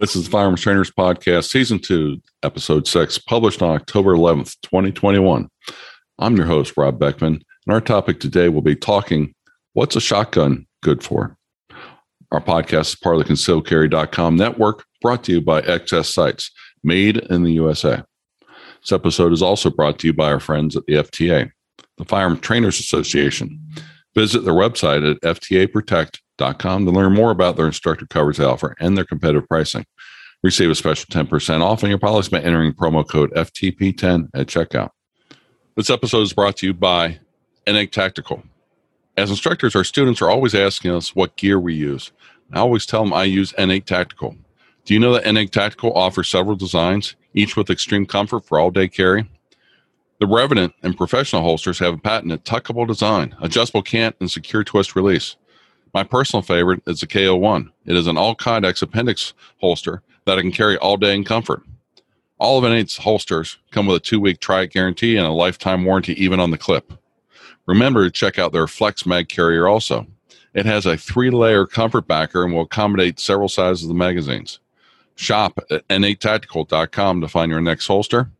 This is the Firearms Trainers Podcast, Season 2, Episode 6, published on October 11th, 2021. I'm your host, Rob Beckman, and our topic today will be talking what's a shotgun good for? Our podcast is part of the concealedcarry.com network, brought to you by XS Sights, made in the USA. This episode is also brought to you by our friends at the FTA, the Firearms Trainers Association. Visit their website at ftaprotect.com to learn more about their instructor coverage offer and their competitive pricing. Receive a special 10% off on your policy by entering promo code FTP10 at checkout. This episode is brought to you by N8 Tactical. As instructors, our students are always asking us what gear we use. I always tell them I use N8 Tactical. Do you know that N8 Tactical offers several designs, each with extreme comfort for all day carry? The Revenant and professional holsters have a patented tuckable design, adjustable cant, and secure twist release. My personal favorite is the KO1. It is an all Kydex appendix holster that I can carry all day in comfort. All of N8's holsters come with a two week try it guarantee and a lifetime warranty, even on the clip. Remember to check out their Flex Mag carrier also. It has a three layer comfort backer and will accommodate several sizes of the magazines. Shop at n8tactical.com to find your next holster.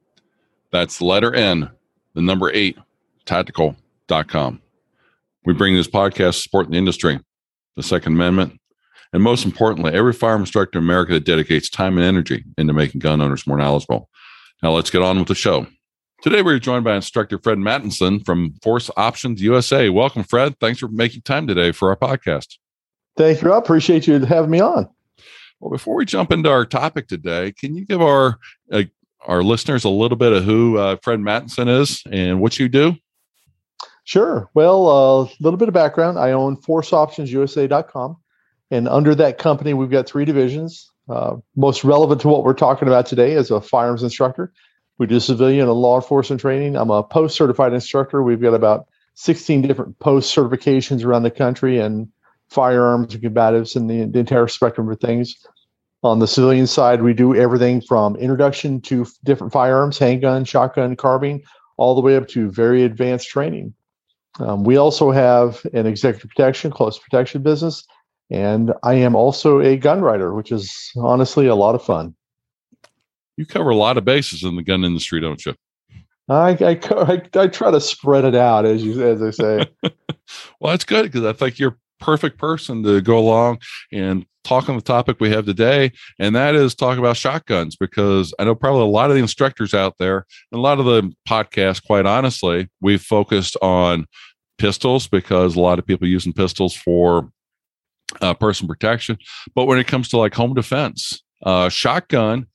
That's letter N, the number eight, tactical.com. We bring this podcast to support the industry, the Second Amendment, and most importantly, every firearm instructor in America that dedicates time and energy into making gun owners more knowledgeable. Now let's get on with the show. Today we're joined by instructor Fred Mastison from Force Options USA. Welcome, Fred. Thanks for making time today for our podcast. Thank you. I appreciate you having me on. Well, before we jump into our topic today, can you give our uh, our listeners a little bit of who uh, Fred Mastison is and what you do? Sure. Well, a uh, little bit of background. I own ForceOptionsUSA.com, and under that company, we've got three divisions. Uh, most relevant to what we're talking about today as a firearms instructor. We do civilian and law enforcement training. I'm a post certified instructor. We've got about 16 different post certifications around the country and firearms and combatives and the, the entire spectrum of things. On the civilian side, we do everything from introduction to different firearms, handgun, shotgun, carbine, all the way up to very advanced training. Um, we also have an executive protection, close protection business, and I am also a gun writer, which is honestly a lot of fun. You cover a lot of bases in the gun industry, don't you? I, I, I, I try to spread it out, as you as I say. well, that's good because I think you're perfect person to go along and talk on the topic we have today, and that is talk about shotguns because I know probably a lot of the instructors out there and a lot of the podcasts, quite honestly, we've focused on pistols because a lot of people using pistols for uh, personal protection. But when it comes to like home defense, uh, shotgun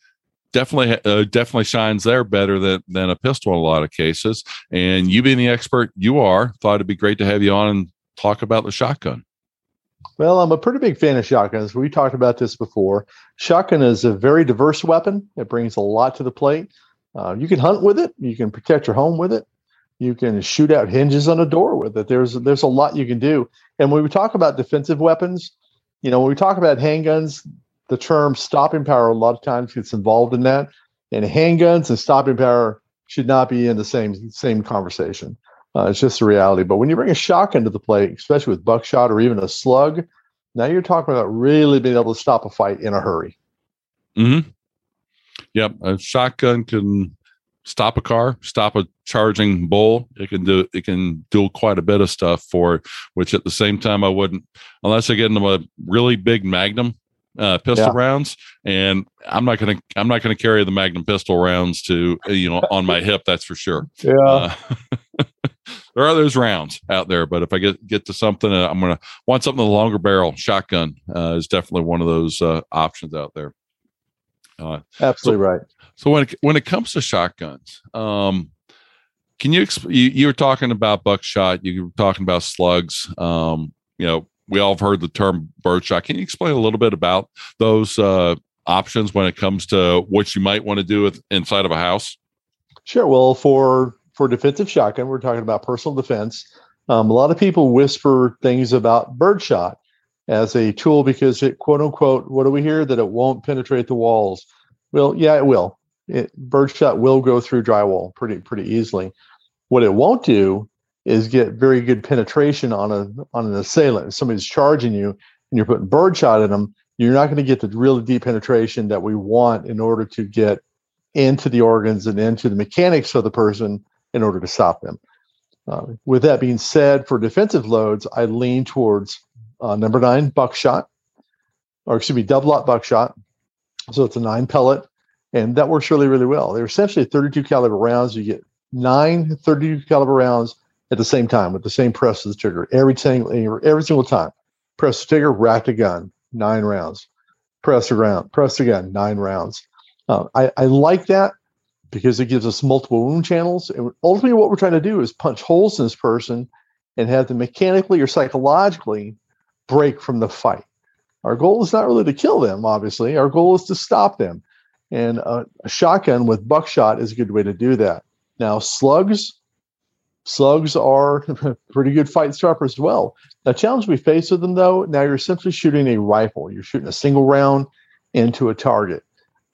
definitely uh, definitely shines there better than than a pistol in a lot of cases. And you being the expert you are, thought it'd be great to have you on and talk about the shotgun. Well, I'm a pretty big fan of shotguns. We talked about this before. Shotgun is a very diverse weapon. It brings a lot to the plate. Uh, you can hunt with it. You can protect your home with it. You can shoot out hinges on a door with it. There's there's a lot you can do. And when we talk about defensive weapons, you know, when we talk about handguns, the term stopping power a lot of times gets involved in that. And handguns and stopping power should not be in the same same conversation. Uh, it's just a reality. But when you bring a shotgun to the plate, especially with buckshot or even a slug, now you're talking about really being able to stop a fight in a hurry. Hmm. Yep. A shotgun can stop a car, stop a charging bull. It can do. It can do quite a bit of stuff for. Which at the same time, I wouldn't unless I get into a really big Magnum uh, pistol yeah. rounds, and I'm not gonna I'm not gonna carry the Magnum pistol rounds to you know on my hip. That's for sure. Yeah. Uh, there are those rounds out there, but if I get get to something, uh, I'm gonna want something with a longer barrel. Shotgun uh, is definitely one of those uh, options out there. Uh, Absolutely so, right. So when it, when it comes to shotguns, um, can you, exp- you you were talking about buckshot, you were talking about slugs. Um, you know, we all have heard the term birdshot. Can you explain a little bit about those uh, options when it comes to what you might want to do with inside of a house? Sure. Well, for for defensive shotgun, we're talking about personal defense. Um, a lot of people whisper things about birdshot as a tool because it quote unquote, what do we hear? That it won't penetrate the walls. Well, yeah, it will. It, birdshot will go through drywall pretty pretty easily. What it won't do is get very good penetration on a on an assailant. If somebody's charging you and you're putting birdshot in them, you're not going to get the really deep penetration that we want in order to get into the organs and into the mechanics of the person in order to stop them. Uh, with that being said, for defensive loads, I lean towards uh, number nine buckshot, or excuse me, double aught buckshot. So it's a nine pellet, and that works really, really well. They're essentially 32 caliber rounds. You get nine 32 caliber rounds at the same time with the same press of the trigger every single every single time. Press the trigger, rack the gun, nine rounds. Press the round, press the gun, nine rounds. Uh, I, I like that because it gives us multiple wound channels. And ultimately, what we're trying to do is punch holes in this person and have them mechanically or psychologically break from the fight. Our goal is not really to kill them, obviously. Our goal is to stop them. And a, a shotgun with buckshot is a good way to do that. Now, slugs, slugs are pretty good fight stopper as well. The challenge we face with them, though, now you're simply shooting a rifle. You're shooting a single round into a target.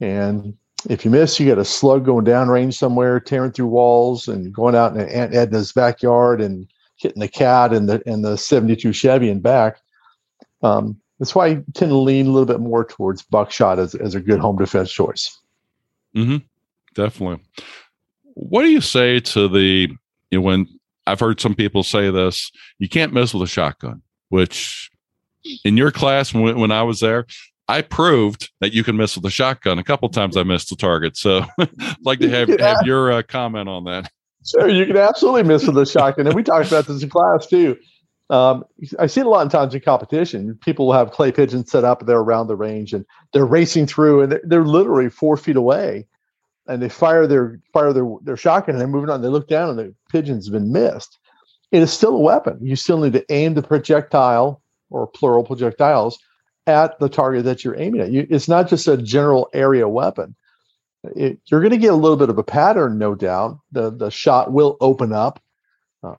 And if you miss, you get a slug going downrange somewhere, tearing through walls, and going out in Aunt Edna's backyard and hitting the cat and the and the 72 Chevy and back. Um, that's why I tend to lean a little bit more towards buckshot as, as a good home defense choice. Mm-hmm. Definitely. What do you say to the you know, when I've heard some people say this, you can't miss with a shotgun, which in your class when, when I was there, I proved that you can miss with a shotgun. A couple times I missed the target. So I'd like to have, have your uh, comment on that. Sure, you can absolutely miss with a shotgun. And we talked about this in class too. Um, I see it a lot of times in competition. People will have clay pigeons set up, they're around the range and they're racing through and they're, they're literally four feet away and they fire their fire their, their shotgun and they're moving on. They look down and the pigeon's been missed. It is still a weapon. You still need to aim the projectile or plural projectiles at the target that you're aiming at. You, it's not just a general area weapon. It, you're going to get a little bit of a pattern, no doubt. The the shot will open up, uh,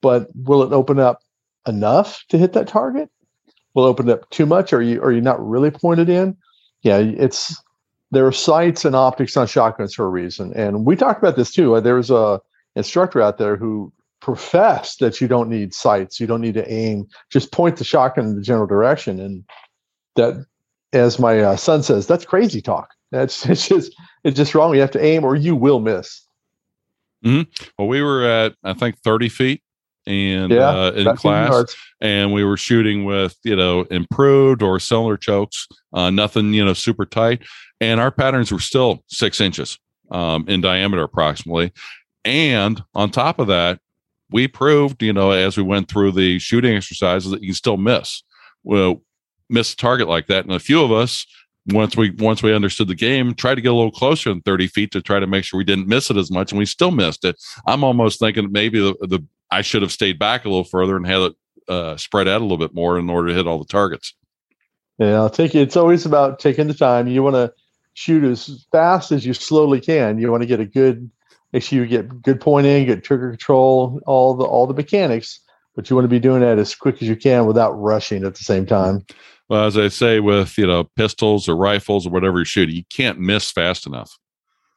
but will it open up enough to hit that target? Will open up too much? Are you are you not really pointed in? Yeah, it's there are sights and optics on shotguns for a reason, and we talked about this too. There's a instructor out there who professed that you don't need sights, you don't need to aim, just point the shotgun in the general direction, and that as my uh, son says that's crazy talk that's it's just it's just wrong you have to aim or you will miss mm-hmm. well we were at i think 30 feet and yeah, uh, in class and we were shooting with you know improved or similar chokes uh, nothing you know super tight and our patterns were still six inches um, in diameter approximately and on top of that we proved you know as we went through the shooting exercises that you can still miss well miss a target like that. And a few of us, once we once we understood the game, tried to get a little closer than 30 feet to try to make sure we didn't miss it as much, and we still missed it. I'm almost thinking maybe the, the I should have stayed back a little further and had it uh, spread out a little bit more in order to hit all the targets. Yeah, I'll take it. It's always about taking the time. You want to shoot as fast as you slowly can. You want to get a good, make sure you get good pointing, good trigger control, all the all the mechanics. But you want to be doing that as quick as you can without rushing at the same time. Well, as I say, with you know pistols or rifles or whatever you're shooting, you can't miss fast enough.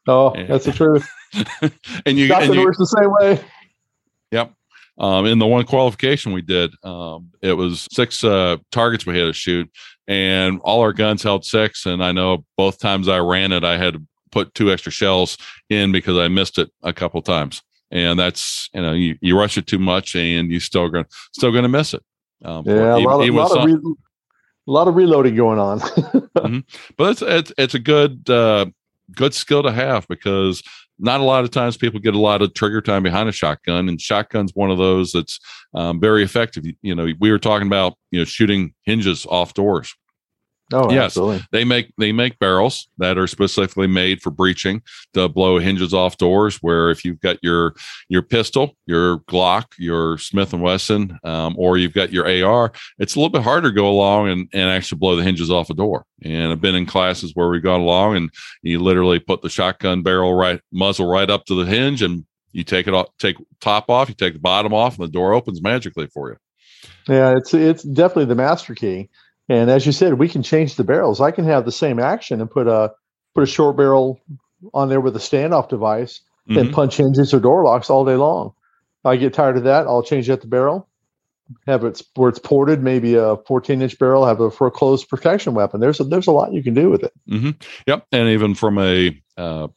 Oh, that's the truth. and you and you, works the same way. Yep. Um, in the one qualification we did, um, it was six uh, targets we had to shoot, and all our guns held six. And I know both times I ran it, I had to put two extra shells in because I missed it a couple times. And that's you know you, you rush it too much, and you still going still going to miss it. Um, yeah, a lot, of, lot of re- a lot of reloading going on. mm-hmm. But it's, it's, it's a good uh, good skill to have because not a lot of times people get a lot of trigger time behind a shotgun, and shotgun's one of those that's um, very effective. You know, we were talking about you know shooting hinges off doors. Oh, yes. Absolutely. They make they make barrels that are specifically made for breaching to blow hinges off doors. Where if you've got your your pistol, your Glock, your Smith and Wesson, um, or you've got your AR, it's a little bit harder to go along and, and actually blow the hinges off a door. And I've been in classes where we got along and you literally put the shotgun barrel right muzzle right up to the hinge and you take it off, take top off, you take the bottom off, and the door opens magically for you. Yeah, it's it's definitely the master key and as you said, we can change the barrels. I can have the same action and put a put a short barrel on there with a standoff device mm-hmm. and punch hinges or door locks all day long. I get tired of that, I'll change out the barrel. have it where it's ported, maybe a 14 inch barrel, have for a closed protection weapon. There's a, there's a lot you can do with it. Mm-hmm. Yep, and even from a uh,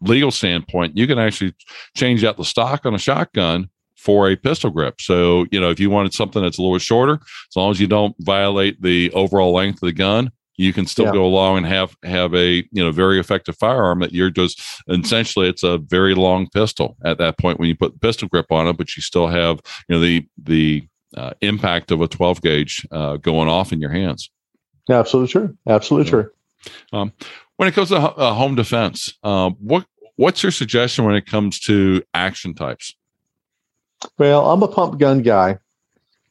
legal standpoint, you can actually change out the stock on a shotgun for a pistol grip. So you know if you wanted something that's a little shorter, as long as you don't violate the overall length of the gun, you can still yeah. go along and have have a you know very effective firearm that you're just essentially it's a very long pistol at that point when you put the pistol grip on it but you still have you know the the uh, impact of a 12 gauge uh, going off in your hands absolutely true absolutely yeah. true um, when it comes to uh, home defense uh, what what's your suggestion when it comes to action types well i'm a pump gun guy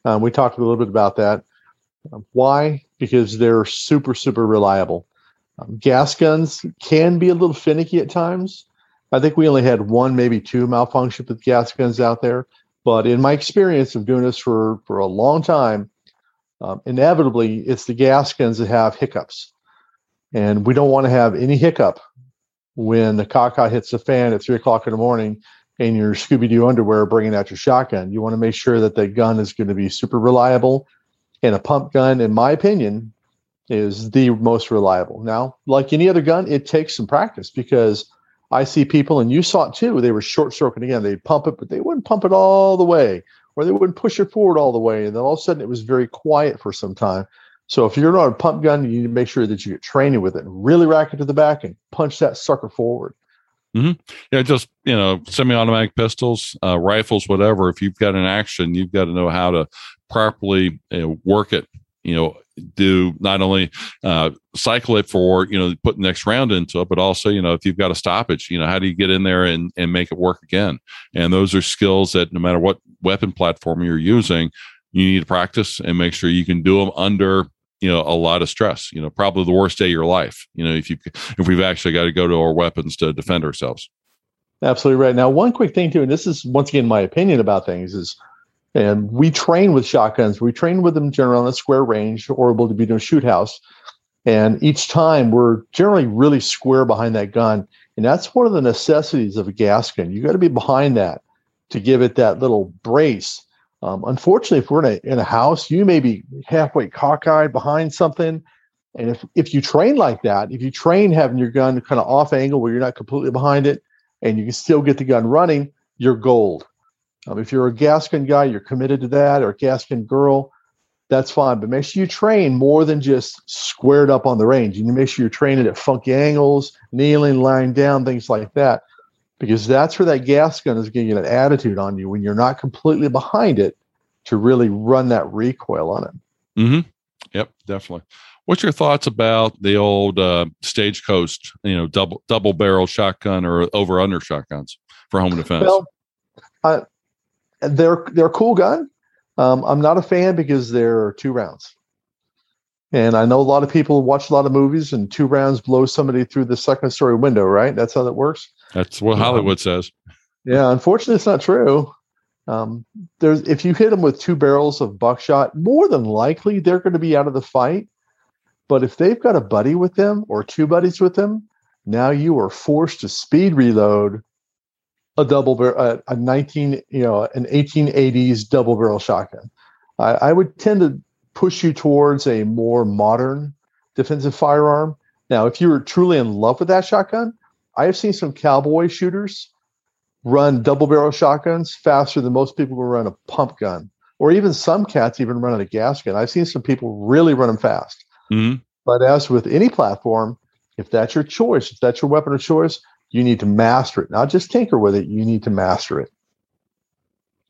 um, we talked a little bit about that um, why because they're super, super reliable. Um, gas guns can be a little finicky at times. I think we only had one, maybe two malfunctions with gas guns out there. But in my experience of doing this for, for a long time, um, inevitably it's the gas guns that have hiccups. And we don't want to have any hiccup when the cockeye hits the fan at three o'clock in the morning in your Scooby Doo underwear bringing out your shotgun. You want to make sure that the gun is going to be super reliable and a pump gun, in my opinion, is the most reliable. Now, like any other gun, it takes some practice because I see people, and you saw it too, they were short stroking again. They'd pump it, but they wouldn't pump it all the way, or they wouldn't push it forward all the way. And then all of a sudden it was very quiet for some time. So if you're not a pump gun, you need to make sure that you get training with it and really rack it to the back and punch that sucker forward. Mm-hmm. Yeah, just you know, semi-automatic pistols, uh, rifles, whatever. If you've got an action, you've got to know how to properly you know, work it. You know, do not only uh, cycle it for you know put the next round into it, but also you know if you've got a stoppage, you know how do you get in there and and make it work again? And those are skills that no matter what weapon platform you're using, you need to practice and make sure you can do them under you know a lot of stress you know probably the worst day of your life you know if you if we've actually got to go to our weapons to defend ourselves. Absolutely right. Now one quick thing too and this is once again my opinion about things is and we train with shotguns we train with them generally on a square range or able to be in a shoot house. And each time we're generally really square behind that gun. And that's one of the necessities of a gas gun. You got to be behind that to give it that little brace um, unfortunately, if we're in a, in a house, you may be halfway cockeyed behind something. And if, if you train like that, if you train having your gun kind of off angle where you're not completely behind it and you can still get the gun running, you're gold. Um, if you're a gas gun guy, you're committed to that, or a gas gun girl, that's fine. But make sure you train more than just squared up on the range. You need to make sure you're training at funky angles, kneeling, lying down, things like that because that's where that gas gun is getting an attitude on you when you're not completely behind it to really run that recoil on it. Mm-hmm. Yep, definitely. What's your thoughts about the old uh, stagecoach, you know, double double barrel shotgun or over under shotguns for home defense? Well, uh, they're they're a cool gun. Um, I'm not a fan because they're two rounds. And I know a lot of people watch a lot of movies, and two rounds blow somebody through the second story window, right? That's how that works. That's what Hollywood um, says. Yeah, unfortunately, it's not true. Um, there's if you hit them with two barrels of buckshot, more than likely they're going to be out of the fight. But if they've got a buddy with them or two buddies with them, now you are forced to speed reload a double barrel, a, a 19, you know, an 1880s double barrel shotgun. I, I would tend to push you towards a more modern defensive firearm. Now, if you're truly in love with that shotgun, I have seen some cowboy shooters run double barrel shotguns faster than most people will run a pump gun, or even some cats even run a gas gun. I've seen some people really run them fast. Mm-hmm. But as with any platform, if that's your choice, if that's your weapon of choice, you need to master it, not just tinker with it. You need to master it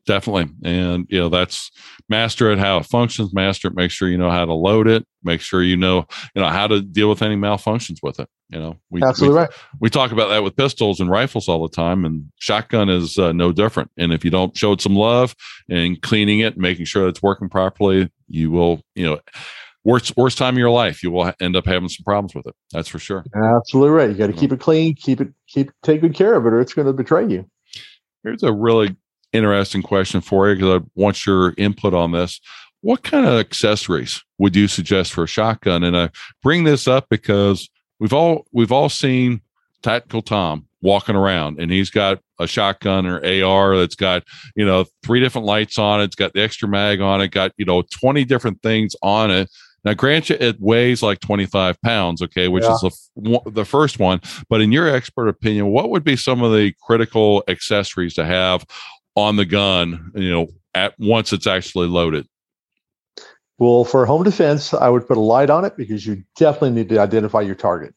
definitely. And you know that's master it how it functions master it make sure you know how to load it make sure you know you know how to deal with any malfunctions with it you know? We absolutely we, right. we talk about that with pistols and rifles all the time and shotgun is uh, no different. And if you don't show it some love and cleaning it making sure it's working properly you will you know worst worst time of your life you will end up having some problems with it. That's for sure. Absolutely right. You got to keep it clean keep it keep take good care of it or it's going to betray you. Here's a really interesting question for you because I want your input on this. What kind of accessories would you suggest for a shotgun? And I bring this up because we've all we've all seen Tactical Tom walking around and he's got a shotgun or AR that's got, you know, three different lights on it. It's got the extra mag on it, got, you know, 20 different things on it. Now, grant you, it weighs like 25 pounds, okay, which yeah. is the, the first one. But in your expert opinion, what would be some of the critical accessories to have on the gun, you know, at once it's actually loaded? Well, for home defense, I would put a light on it because you definitely need to identify your target.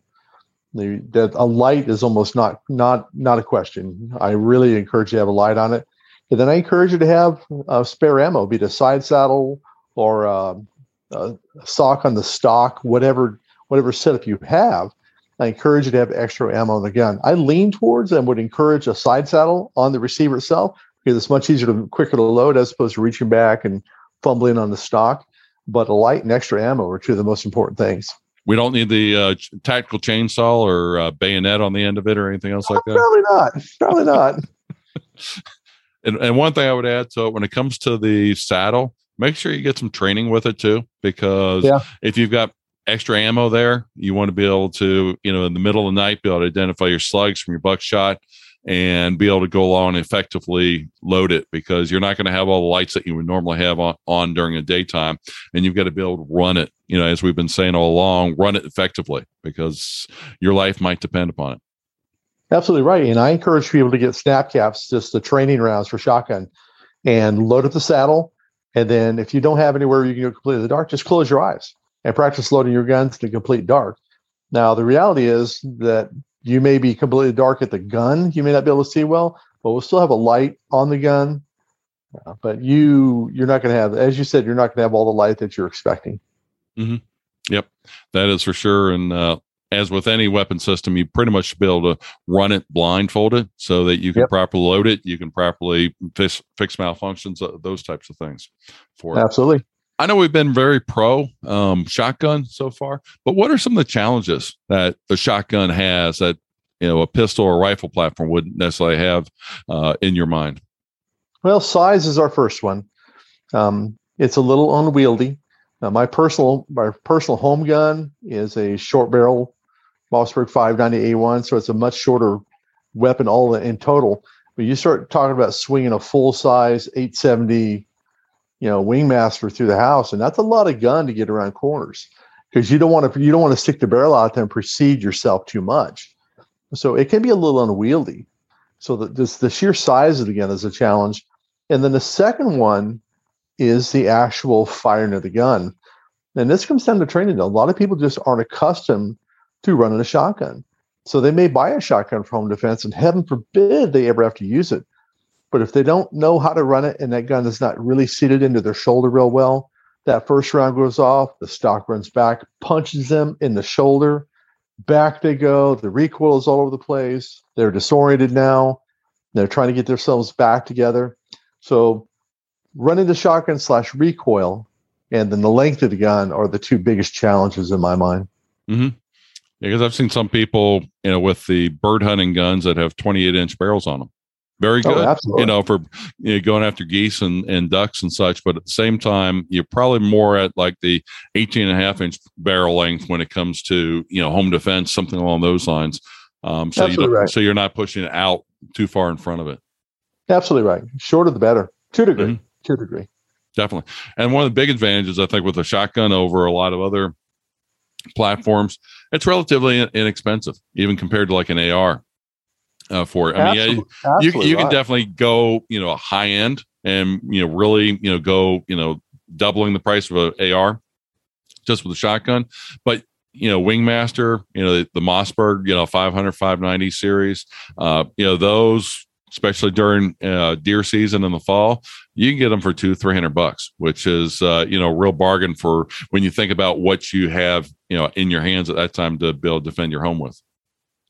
The, a light is almost not not not a question. I really encourage you to have a light on it, and then I encourage you to have a spare ammo, be it a side saddle or um, a, a sock on the stock, whatever whatever setup you have. I encourage you to have extra ammo on the gun. I lean towards and would encourage a side saddle on the receiver itself because it's much easier to quicker to load as opposed to reaching back and fumbling on the stock. But a light and extra ammo are two of the most important things. We don't need the uh, tactical chainsaw or uh, bayonet on the end of it or anything else like that. Probably not. Probably not. and, and one thing I would add to it when it comes to the saddle, make sure you get some training with it too, because yeah. if you've got extra ammo there, you want to be able to, you know, in the middle of the night, be able to identify your slugs from your buckshot and be able to go along and effectively load it because you're not going to have all the lights that you would normally have on, on during the daytime and you've got to be able to run it you know as we've been saying all along run it effectively because your life might depend upon it. Absolutely right and i encourage people to get snap caps just the training rounds for shotgun and load up the saddle and then if you don't have anywhere you can go completely the dark just close your eyes and practice loading your guns to complete dark. Now the reality is that you may be completely dark at the gun. You may not be able to see well, but we'll still have a light on the gun. Uh, but you you're not going to have, as you said, you're not going to have all the light that you're expecting. Mm-hmm. Yep, that is for sure. And uh, as with any weapon system, you pretty much should be able to run it blindfolded so that you can yep. properly load it, you can properly fix, fix malfunctions, uh, those types of things. For absolutely. It. I know we've been very pro um, shotgun so far, but what are some of the challenges that the shotgun has that you know a pistol or rifle platform wouldn't necessarily have uh, in your mind? Well, size is our first one. Um, it's a little unwieldy. Uh, my personal my personal home gun is a short barrel Mossberg 590A1, so it's a much shorter weapon all in total. But you start talking about swinging a full size 870 you know, wingmaster through the house, and that's a lot of gun to get around corners because you don't want to you don't want to stick the barrel out there and precede yourself too much. So it can be a little unwieldy. So the this, the sheer size of the gun is a challenge, and then the second one is the actual firing of the gun. And this comes down to training. A lot of people just aren't accustomed to running a shotgun. So they may buy a shotgun for home defense, and heaven forbid they ever have to use it. But if they don't know how to run it and that gun is not really seated into their shoulder real well, that first round goes off, the stock runs back, punches them in the shoulder, back they go, the recoil is all over the place. They're disoriented now. They're trying to get themselves back together. So running the shotgun slash recoil and then the length of the gun are the two biggest challenges in my mind. Mm-hmm. Yeah, because I've seen some people, you know, with the bird hunting guns that have 28 inch barrels on them. Very oh, good, oh, you know, for you know, going after geese and, and ducks and such. But at the same time, you're probably more at like the 18 and a half inch barrel length when it comes to, you know, home defense, something along those lines. Um, so you right. so you're not pushing it out too far in front of it. Absolutely right. Shorter the better. Two degree. Mm-hmm. Two degree. Definitely. And one of the big advantages, I think, with a shotgun over a lot of other platforms, it's relatively inexpensive, even compared to like an AR uh, for it. I mean, yeah, you, you can definitely go, you know, high end and, you know, really, you know, go, you know, doubling the price of a AR just with a shotgun. But, you know, Wingmaster, you know, the, the Mossberg, you know, 500, 590 series, uh, you know, those, especially during uh, deer season in the fall, you can get them for two, 300 bucks, which is, uh, you know, real bargain for when you think about what you have, you know, in your hands at that time to be able to defend your home with.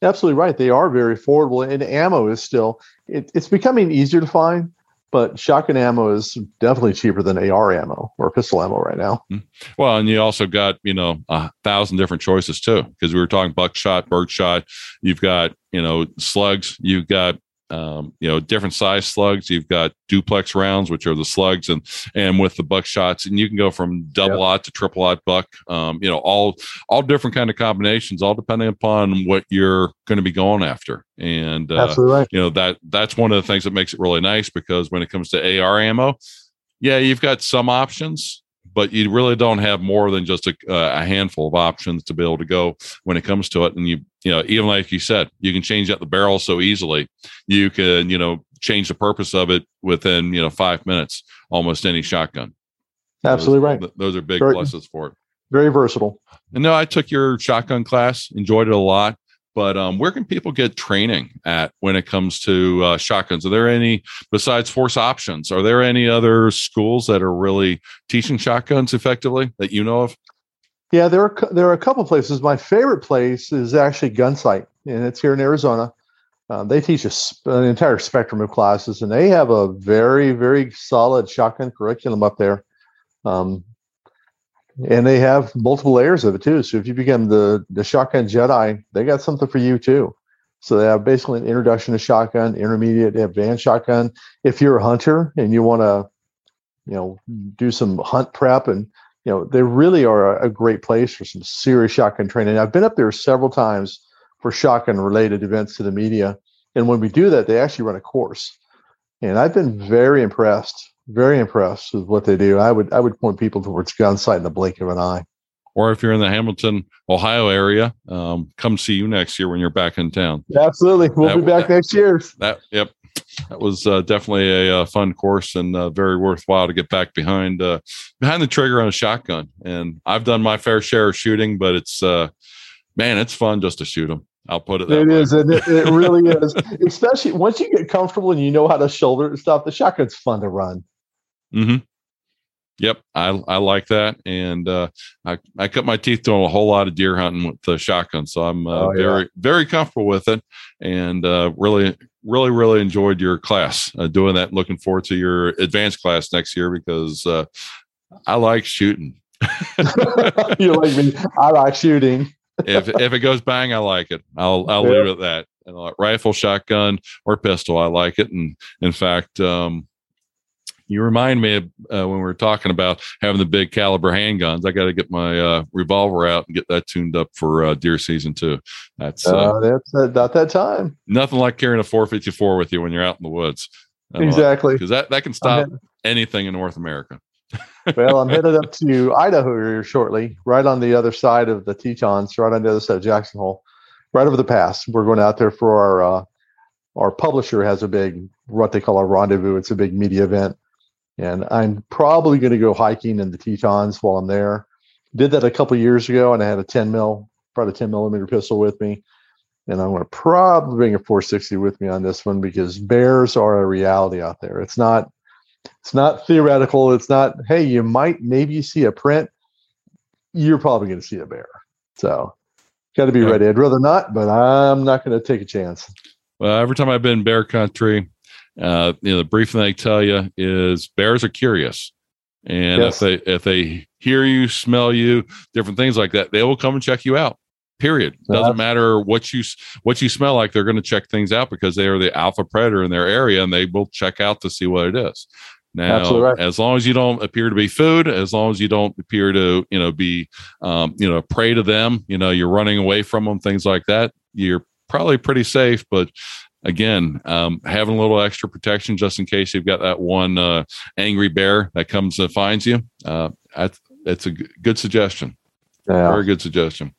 Absolutely right. They are very affordable, and ammo is still it, it's becoming easier to find. But shotgun ammo is definitely cheaper than AR ammo or pistol ammo right now. Hmm. Well, and you also got you know a thousand different choices too, because we were talking buckshot, birdshot. You've got you know slugs. You've got um, you know different size slugs. You've got duplex rounds, which are the slugs, and and with the buckshots, and you can go from double yep. aught to triple aught buck. Um, you know, all all different kind of combinations, all depending upon what you're going to be going after. And uh, Absolutely right. you know that that's one of the things that makes it really nice because when it comes to AR ammo, yeah, you've got some options, but you really don't have more than just a, uh, a, handful of options to be able to go when it comes to it. And you, you know, even like you said, you can change out the barrel so easily. You can, you know, change the purpose of it within, you know, five minutes, almost any shotgun. Absolutely those, right. Those are big very, pluses for it. Very versatile. And no, I took your shotgun class, enjoyed it a lot. But um, where can people get training at when it comes to uh, shotguns? Are there any besides Force Options? Are there any other schools that are really teaching shotguns effectively that you know of? Yeah, there are there are a couple places. My favorite place is actually Gunsight, and it's here in Arizona. Uh, they teach a, an entire spectrum of classes, and they have a very very solid shotgun curriculum up there. Um, and they have multiple layers of it too. So if you become the the shotgun Jedi, they got something for you too. So they have basically an introduction to shotgun, intermediate, advanced shotgun. If you're a hunter and you want to, you know, do some hunt prep, and you know, they really are a, a great place for some serious shotgun training. I've been up there several times for shotgun related events to the media, and when we do that, they actually run a course, and I've been very impressed very impressed with what they do. I would I would point people towards Gunsight in the blink of an eye. Or if you're in the Hamilton, Ohio area, um, come see you next year when you're back in town. Absolutely, we'll that, be back that, next year. That yep, that was uh, definitely a, uh, fun course and uh, very worthwhile to get back behind uh, behind the trigger on a shotgun. And I've done my fair share of shooting, but it's uh, man, it's fun just to shoot them. I'll put it. That it way. is, and it, it really is. Especially once you get comfortable and you know how to shoulder and stuff. The shotgun's fun to run. Mm-hmm. Yep, I I like that, and uh, I I cut my teeth doing a whole lot of deer hunting with the shotgun, so I'm uh, oh, yeah. very very comfortable with it, and uh, really really really enjoyed your class uh, doing that. Looking forward to your advanced class next year because uh, I like shooting. you like me? I like shooting. if if it goes bang, I like it. I'll I'll leave it at that. And, rifle, shotgun, or pistol, I like it. And in fact, um, you remind me of uh, when we were talking about having the big caliber handguns. I got to get my uh, revolver out and get that tuned up for uh, deer season too. That's uh, that's about that time. Nothing like carrying a 454 with you when you're out in the woods. Exactly, because that that can stop anything in North America. well, I'm headed up to Idaho here shortly, right on the other side of the Tetons, right on the other side of Jackson Hole, right over the pass. We're going out there for our uh, our publisher has a big what they call a rendezvous. It's a big media event and I'm probably going to go hiking in the Tetons while I'm there. Did that a couple years ago, and I had a 10 mil, brought a 10 millimeter pistol with me, and I'm going to probably bring a 460 with me on this one because bears are a reality out there. It's not, it's not theoretical. It's not, hey, you might maybe see a print. You're probably going to see a bear. So, got to be yeah. ready. I'd rather not, but I'm not going to take a chance. Well, every time I've been bear country, uh, you know, the briefing they tell you is bears are curious, and yes. if they if they hear you, smell you, different things like that, they will come and check you out. Period. Doesn't matter what you what you smell like. They're going to check things out because they are the alpha predator in their area, and they will check out to see what it is. Now, right. as long as you don't appear to be food, as long as you don't appear to, you know, be, um, you know, prey to them, you know, you're running away from them, things like that, you're probably pretty safe. But again, um, having a little extra protection just in case you've got that one uh, angry bear that comes and finds you. Uh, it's a good suggestion. Yeah. Very good suggestion.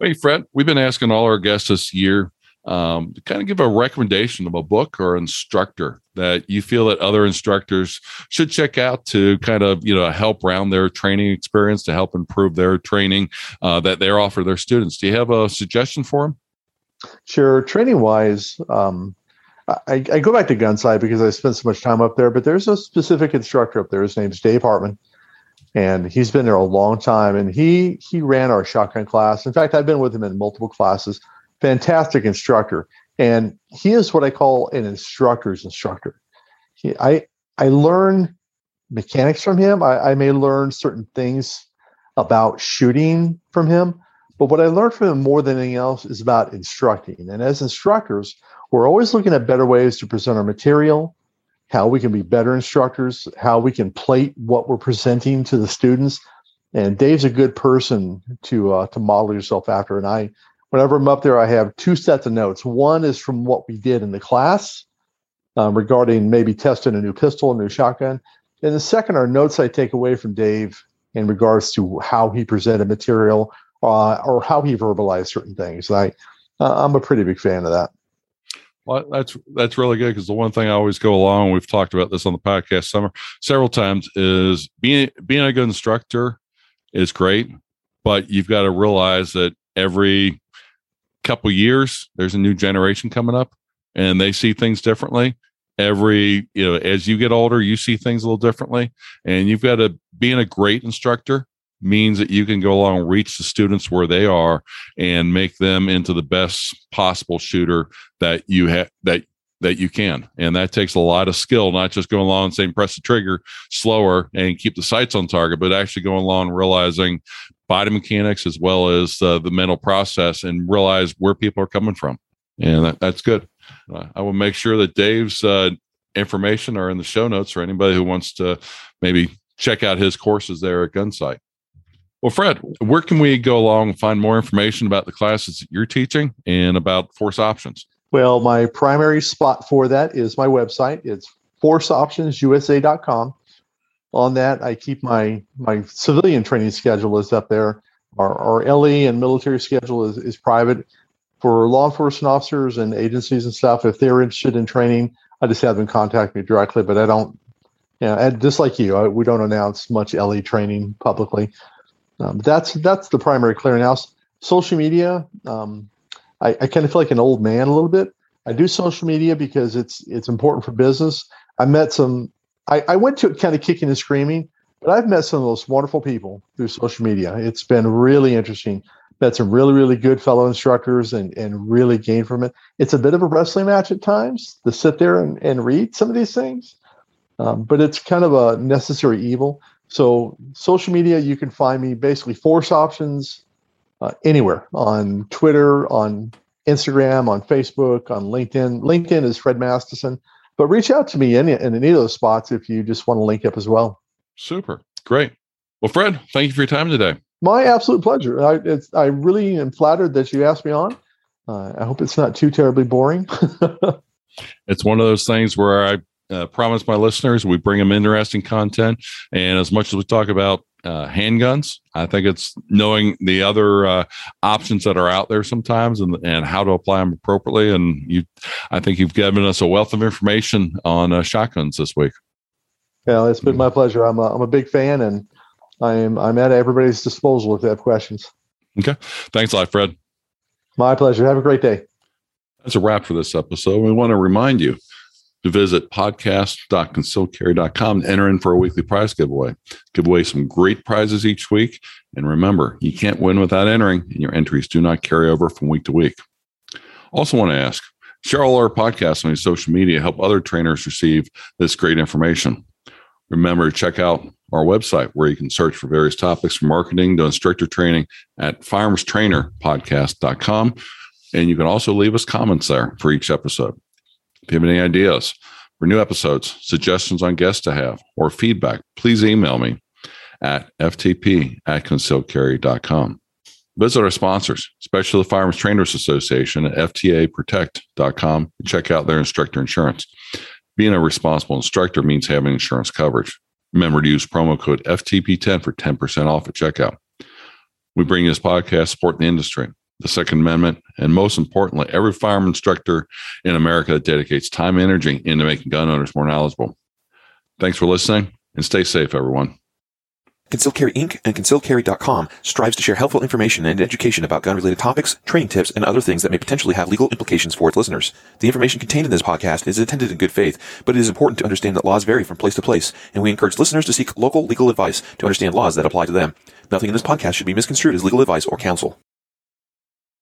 Hey, Fred, we've been asking all our guests this year um, to kind of give a recommendation of a book or instructor that you feel that other instructors should check out to kind of you know help round their training experience to help improve their training uh, that they offer their students. Do you have a suggestion for them? Sure. Training wise, um, I, I, go back to Gunsight because I spent so much time up there, but there's a specific instructor up there. His name's Dave Hartman, and he's been there a long time. And he he ran our shotgun class. In fact, I've been with him in multiple classes. Fantastic instructor, and he is what I call an instructor's instructor. He, I I learn mechanics from him. I, I may learn certain things about shooting from him, But what I learned from him more than anything else is about instructing. And as instructors, we're always looking at better ways to present our material, how we can be better instructors, how we can plate what we're presenting to the students. And Dave's a good person to uh, to model yourself after. And I, whenever I'm up there, I have two sets of notes. One is from what we did in the class um, regarding maybe testing a new pistol, a new shotgun. And the second are notes I take away from Dave in regards to how he presented material uh, or how he verbalized certain things. I, uh, I'm a pretty big fan of that. Well, that's that's really good because the one thing I always go along. We've talked about this on the podcast summer several times. Is being being a good instructor is great, but you've got to realize that every couple years there's a new generation coming up, and they see things differently. Every you know, as you get older, you see things a little differently, and you've got to being a great instructor means that you can go along and reach the students where they are and make them into the best possible shooter that you have that that you can. And that takes a lot of skill not just going along and saying press the trigger slower and keep the sights on target but actually going along realizing body mechanics as well as uh, the mental process and realize where people are coming from. And that, that's good. Uh, i will make sure that dave's uh, information are in the show notes for anybody who wants to maybe check out his courses there at gunsight well, Fred, where can we go along and find more information about the classes that you're teaching and about force options? Well, my primary spot for that is my website. It's forceoptionsusa.com. On that, I keep my my civilian training schedule is up there. Our, our LE and military schedule is, is private. For law enforcement officers and agencies and stuff, if they're interested in training, I just have them contact me directly. But I don't, you know, just like you, I, we don't announce much LE training publicly. Um, that's that's the primary clearinghouse. Social media, um, I, I kind of feel like an old man a little bit. I do social media because it's it's important for business. I met some. I, I went to it kind of kicking and screaming, but I've met some of those wonderful people through social media. It's been really interesting. Met some really really good fellow instructors and and really gained from it. It's a bit of a wrestling match at times to sit there and, and read some of these things, um, but it's kind of a necessary evil. So social media, you can find me basically force options uh, anywhere on Twitter, on Instagram, on Facebook, on LinkedIn. LinkedIn is Fred Mastison, but reach out to me in, in any of those spots if you just want to link up as well. Super. Great. Well, Fred, thank you for your time today. My absolute pleasure. I, I really am flattered that you asked me on. Uh, I hope it's not too terribly boring. it's one of those things where I uh, promise my listeners we bring them interesting content. And as much as we talk about uh, handguns, I think it's knowing the other uh, options that are out there sometimes and, and how to apply them appropriately. And you, I think you've given us a wealth of information on uh, shotguns this week. Yeah, it's been my pleasure. I'm a, I'm a big fan and I'm, I'm at everybody's disposal if they have questions. Okay. Thanks a lot, Fred. My pleasure. Have a great day. That's a wrap for this episode. We want to remind you to visit podcast.concealedcarry.com and enter in for a weekly prize giveaway. Give away some great prizes each week. And remember, you can't win without entering, and your entries do not carry over from week to week. Also, want to ask share all our podcasts on your social media, help other trainers receive this great information. Remember to check out our website where you can search for various topics from marketing to instructor training at firearmstrainerpodcast.com. And you can also leave us comments there for each episode. If you have any ideas for new episodes, suggestions on guests to have, or feedback, please email me at ftp at concealedcarry.com. Visit our sponsors, especially the Firearms Trainers Association at ftaprotect.com and check out their instructor insurance. Being a responsible instructor means having insurance coverage. Remember to use promo code FTP10 for 10% off at checkout. We bring this podcast supporting the industry the Second Amendment, and most importantly, every firearm instructor in America that dedicates time and energy into making gun owners more knowledgeable. Thanks for listening and stay safe, everyone. Concealed Carry Inc. and ConcealedCarry.com strives to share helpful information and education about gun-related topics, training tips, and other things that may potentially have legal implications for its listeners. The information contained in this podcast is intended in good faith, but it is important to understand that laws vary from place to place, and we encourage listeners to seek local legal advice to understand laws that apply to them. Nothing in this podcast should be misconstrued as legal advice or counsel.